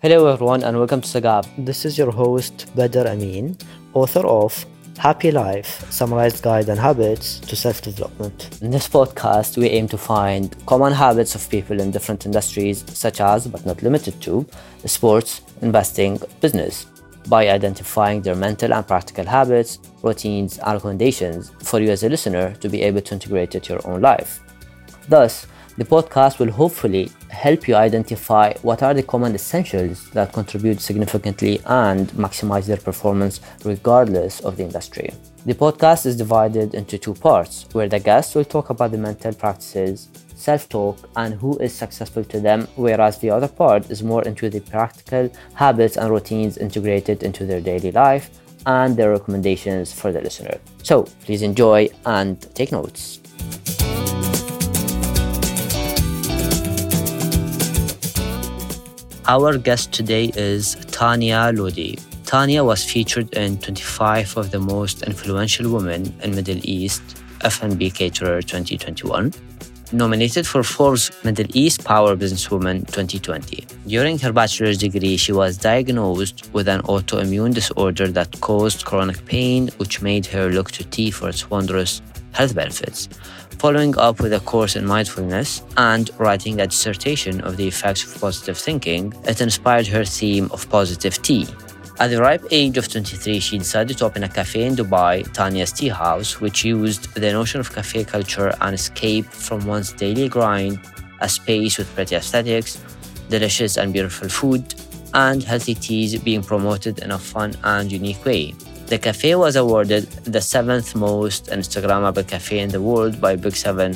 Hello, everyone, and welcome to Sagab. This is your host, Badr Amin, author of Happy Life Summarized Guide and Habits to Self Development. In this podcast, we aim to find common habits of people in different industries, such as, but not limited to, sports, investing, business, by identifying their mental and practical habits, routines, and recommendations for you as a listener to be able to integrate it to your own life. Thus, the podcast will hopefully help you identify what are the common essentials that contribute significantly and maximize their performance regardless of the industry. The podcast is divided into two parts where the guests will talk about the mental practices, self talk, and who is successful to them, whereas the other part is more into the practical habits and routines integrated into their daily life and their recommendations for the listener. So please enjoy and take notes. Our guest today is Tania Lodi. Tania was featured in 25 of the most influential women in Middle East F&B Caterer 2021, nominated for Forbes Middle East Power Businesswoman 2020. During her bachelor's degree, she was diagnosed with an autoimmune disorder that caused chronic pain, which made her look to tea for its wondrous health benefits following up with a course in mindfulness and writing a dissertation of the effects of positive thinking, it inspired her theme of positive tea. At the ripe age of 23, she decided to open a cafe in Dubai, Tania's Tea House, which used the notion of cafe culture and escape from one's daily grind, a space with pretty aesthetics, delicious and beautiful food, and healthy teas being promoted in a fun and unique way. The cafe was awarded the seventh most Instagrammable cafe in the world by Big 7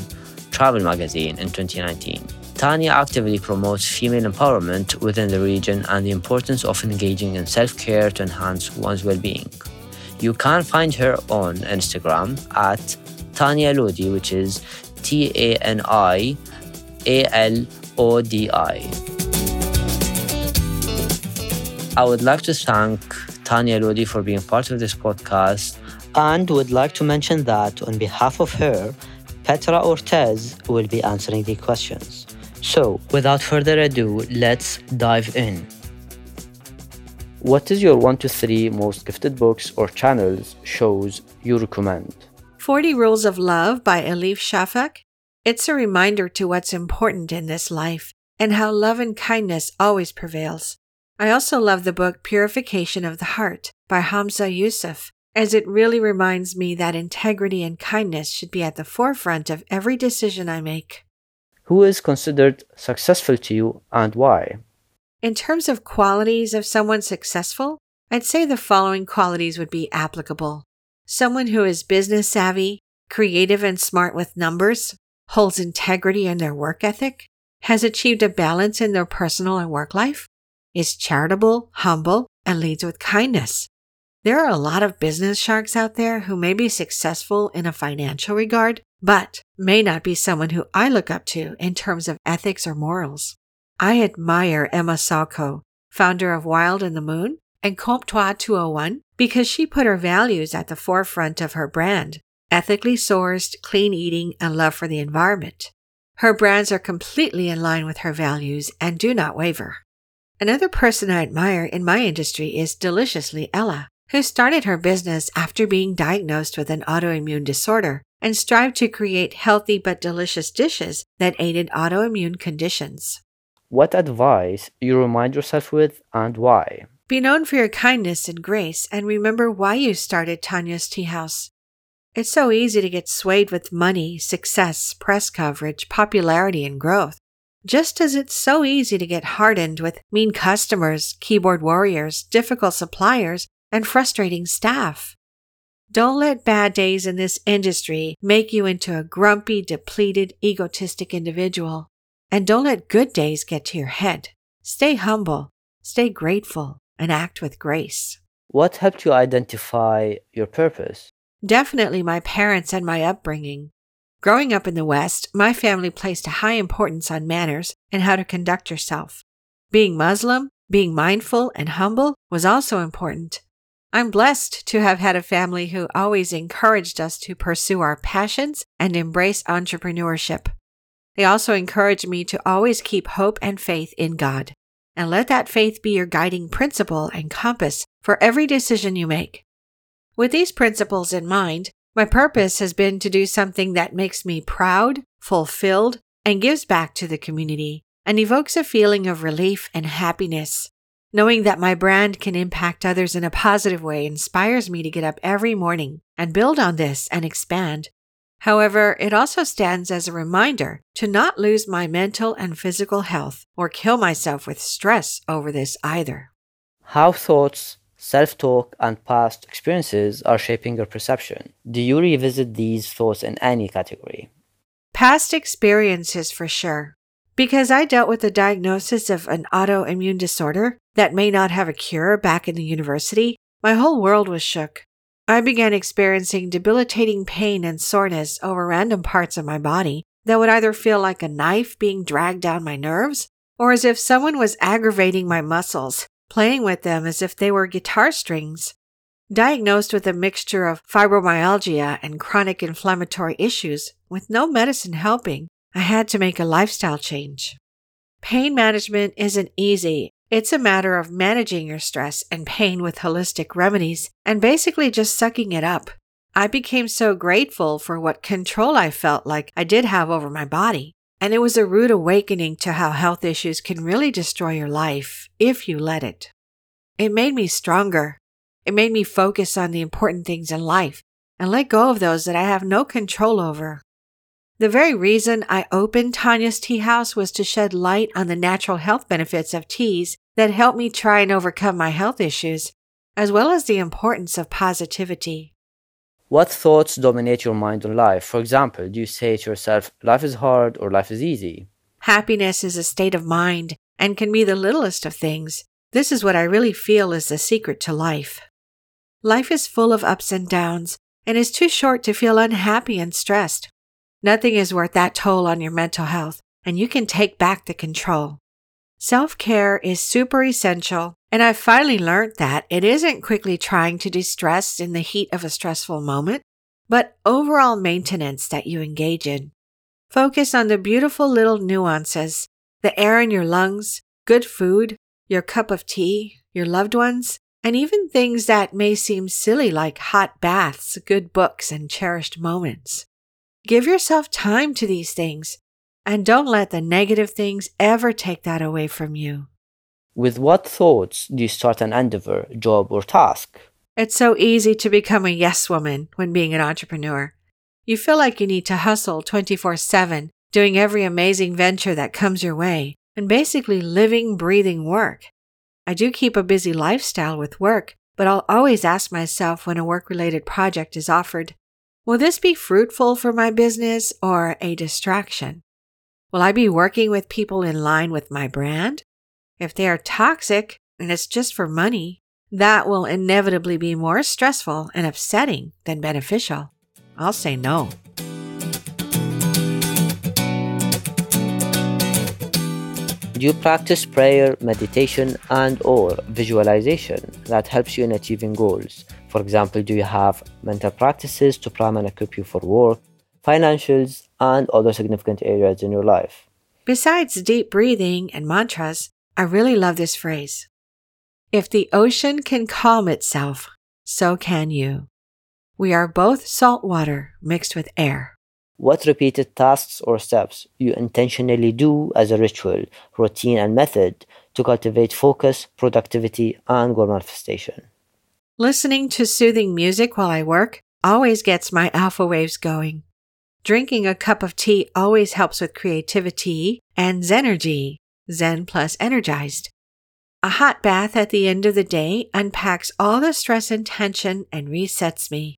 Travel magazine in 2019. Tania actively promotes female empowerment within the region and the importance of engaging in self care to enhance one's well being. You can find her on Instagram at Tania Lodi, which is T A N I A L O D I. I would like to thank Tania Lodi for being part of this podcast. And would like to mention that on behalf of her, Petra Ortez will be answering the questions. So, without further ado, let's dive in. What is your 1 to 3 most gifted books or channels, shows you recommend? 40 Rules of Love by Elif Shafak. It's a reminder to what's important in this life and how love and kindness always prevails. I also love the book Purification of the Heart by Hamza Yusuf, as it really reminds me that integrity and kindness should be at the forefront of every decision I make. Who is considered successful to you and why? In terms of qualities of someone successful, I'd say the following qualities would be applicable someone who is business savvy, creative and smart with numbers, holds integrity in their work ethic, has achieved a balance in their personal and work life, is charitable, humble, and leads with kindness. There are a lot of business sharks out there who may be successful in a financial regard, but may not be someone who I look up to in terms of ethics or morals. I admire Emma Sawko, founder of Wild and the Moon and Comptoir 201, because she put her values at the forefront of her brand ethically sourced, clean eating, and love for the environment. Her brands are completely in line with her values and do not waver. Another person I admire in my industry is Deliciously Ella, who started her business after being diagnosed with an autoimmune disorder and strived to create healthy but delicious dishes that aided autoimmune conditions. What advice you remind yourself with and why? Be known for your kindness and grace and remember why you started Tania's Tea House. It's so easy to get swayed with money, success, press coverage, popularity, and growth. Just as it's so easy to get hardened with mean customers, keyboard warriors, difficult suppliers, and frustrating staff. Don't let bad days in this industry make you into a grumpy, depleted, egotistic individual. And don't let good days get to your head. Stay humble, stay grateful, and act with grace. What helped you identify your purpose? Definitely my parents and my upbringing. Growing up in the West, my family placed a high importance on manners and how to conduct yourself. Being Muslim, being mindful and humble was also important. I'm blessed to have had a family who always encouraged us to pursue our passions and embrace entrepreneurship. They also encouraged me to always keep hope and faith in God. and let that faith be your guiding principle and compass for every decision you make. With these principles in mind, my purpose has been to do something that makes me proud, fulfilled, and gives back to the community and evokes a feeling of relief and happiness. Knowing that my brand can impact others in a positive way inspires me to get up every morning and build on this and expand. However, it also stands as a reminder to not lose my mental and physical health or kill myself with stress over this either. How thoughts, self talk, and past experiences are shaping your perception. Do you revisit these thoughts in any category? Past experiences for sure. Because I dealt with the diagnosis of an autoimmune disorder that may not have a cure back in the university, my whole world was shook. I began experiencing debilitating pain and soreness over random parts of my body that would either feel like a knife being dragged down my nerves or as if someone was aggravating my muscles, playing with them as if they were guitar strings. Diagnosed with a mixture of fibromyalgia and chronic inflammatory issues, with no medicine helping, I had to make a lifestyle change. Pain management isn't easy. It's a matter of managing your stress and pain with holistic remedies and basically just sucking it up. I became so grateful for what control I felt like I did have over my body. And it was a rude awakening to how health issues can really destroy your life if you let it. It made me stronger. It made me focus on the important things in life and let go of those that I have no control over. The very reason I opened Tania's Tea House was to shed light on the natural health benefits of teas that help me try and overcome my health issues, as well as the importance of positivity. What thoughts dominate your mind on life? For example, do you say to yourself, life is hard or life is easy? Happiness is a state of mind and can be the littlest of things. This is what I really feel is the secret to life. Life is full of ups and downs and is too short to feel unhappy and stressed. Nothing is worth that toll on your mental health, and you can take back the control. Self care is super essential, and I've finally learned that it isn't quickly trying to distress in the heat of a stressful moment, but overall maintenance that you engage in. Focus on the beautiful little nuances the air in your lungs, good food, your cup of tea, your loved ones, and even things that may seem silly like hot baths, good books, and cherished moments. Give yourself time to these things and don't let the negative things ever take that away from you. With what thoughts do you start an endeavor, job, or task? It's so easy to become a yes woman when being an entrepreneur. You feel like you need to hustle 24 7, doing every amazing venture that comes your way, and basically living, breathing work. I do keep a busy lifestyle with work, but I'll always ask myself when a work related project is offered Will this be fruitful for my business or a distraction? Will I be working with people in line with my brand? If they are toxic and it's just for money, that will inevitably be more stressful and upsetting than beneficial. I'll say no. Do you practice prayer, meditation, and or visualization that helps you in achieving goals? For example, do you have mental practices to prime and equip you for work, financials, and other significant areas in your life? Besides deep breathing and mantras, I really love this phrase. If the ocean can calm itself, so can you. We are both salt water mixed with air. What repeated tasks or steps you intentionally do as a ritual, routine, and method to cultivate focus, productivity, and goal manifestation? Listening to soothing music while I work always gets my alpha waves going. Drinking a cup of tea always helps with creativity and Zenergy, Zen plus energized. A hot bath at the end of the day unpacks all the stress and tension and resets me.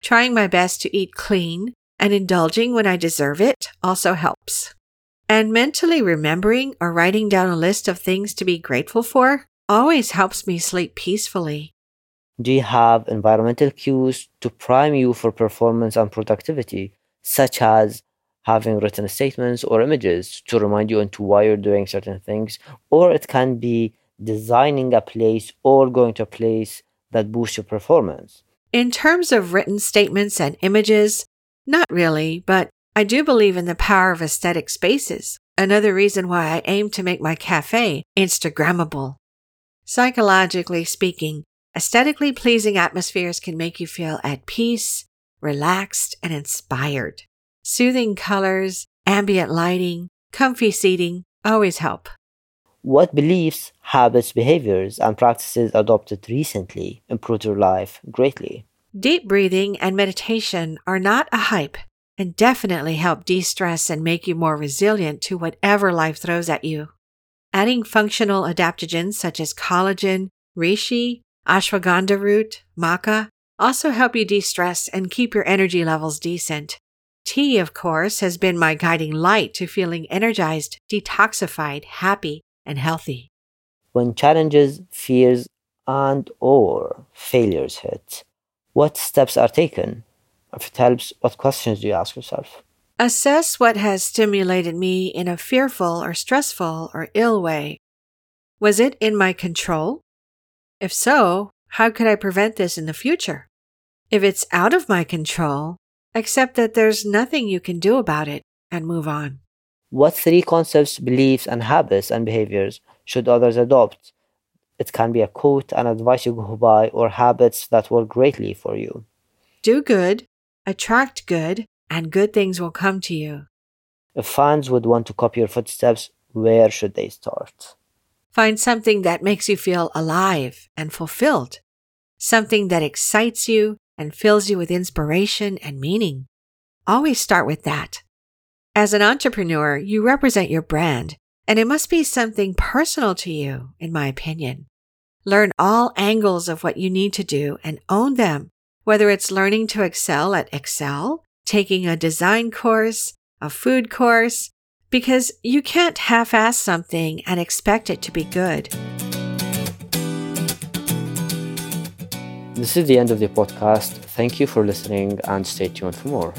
Trying my best to eat clean and indulging when I deserve it also helps. And mentally remembering or writing down a list of things to be grateful for always helps me sleep peacefully. Do you have environmental cues to prime you for performance and productivity, such as having written statements or images to remind you into why you're doing certain things? Or it can be designing a place or going to a place that boosts your performance. In terms of written statements and images, not really, but I do believe in the power of aesthetic spaces, Another reason why I aim to make my cafe Instagrammable. Psychologically speaking, aesthetically pleasing atmospheres can make you feel at peace, relaxed, and inspired. Soothing colors, ambient lighting, comfy seating always help. What beliefs, habits, behaviors, and practices adopted recently improved your life greatly? Deep breathing and meditation are not a hype and definitely help de stress and make you more resilient to whatever life throws at you. Adding functional adaptogens such as collagen, reishi, ashwagandha root, maca also help you de stress and keep your energy levels decent. Tea, of course, has been my guiding light to feeling energized, detoxified, happy, and healthy. When challenges, fears, and or failures hit, what steps are taken? If it helps, what questions do you ask yourself? Assess what has stimulated me in a fearful or stressful or ill way. Was it in my control? If so, how could I prevent this in the future? If it's out of my control, accept that there's nothing you can do about it and move on. What three concepts, beliefs, and habits and behaviors should others adopt? It can be a quote, an advice you go by, or habits that work greatly for you. Do good, attract good, and good things will come to you. If fans would want to copy your footsteps, where should they start? Find something that makes you feel alive and fulfilled, something that excites you and fills you with inspiration and meaning. Always start with that. As an entrepreneur, you represent your brand, and it must be something personal to you, in my opinion. Learn all angles of what you need to do and own them, whether it's learning to excel at Excel, taking a design course, a food course, because you can't half ass something and expect it to be good. This is the end of the podcast. Thank you for listening and stay tuned for more.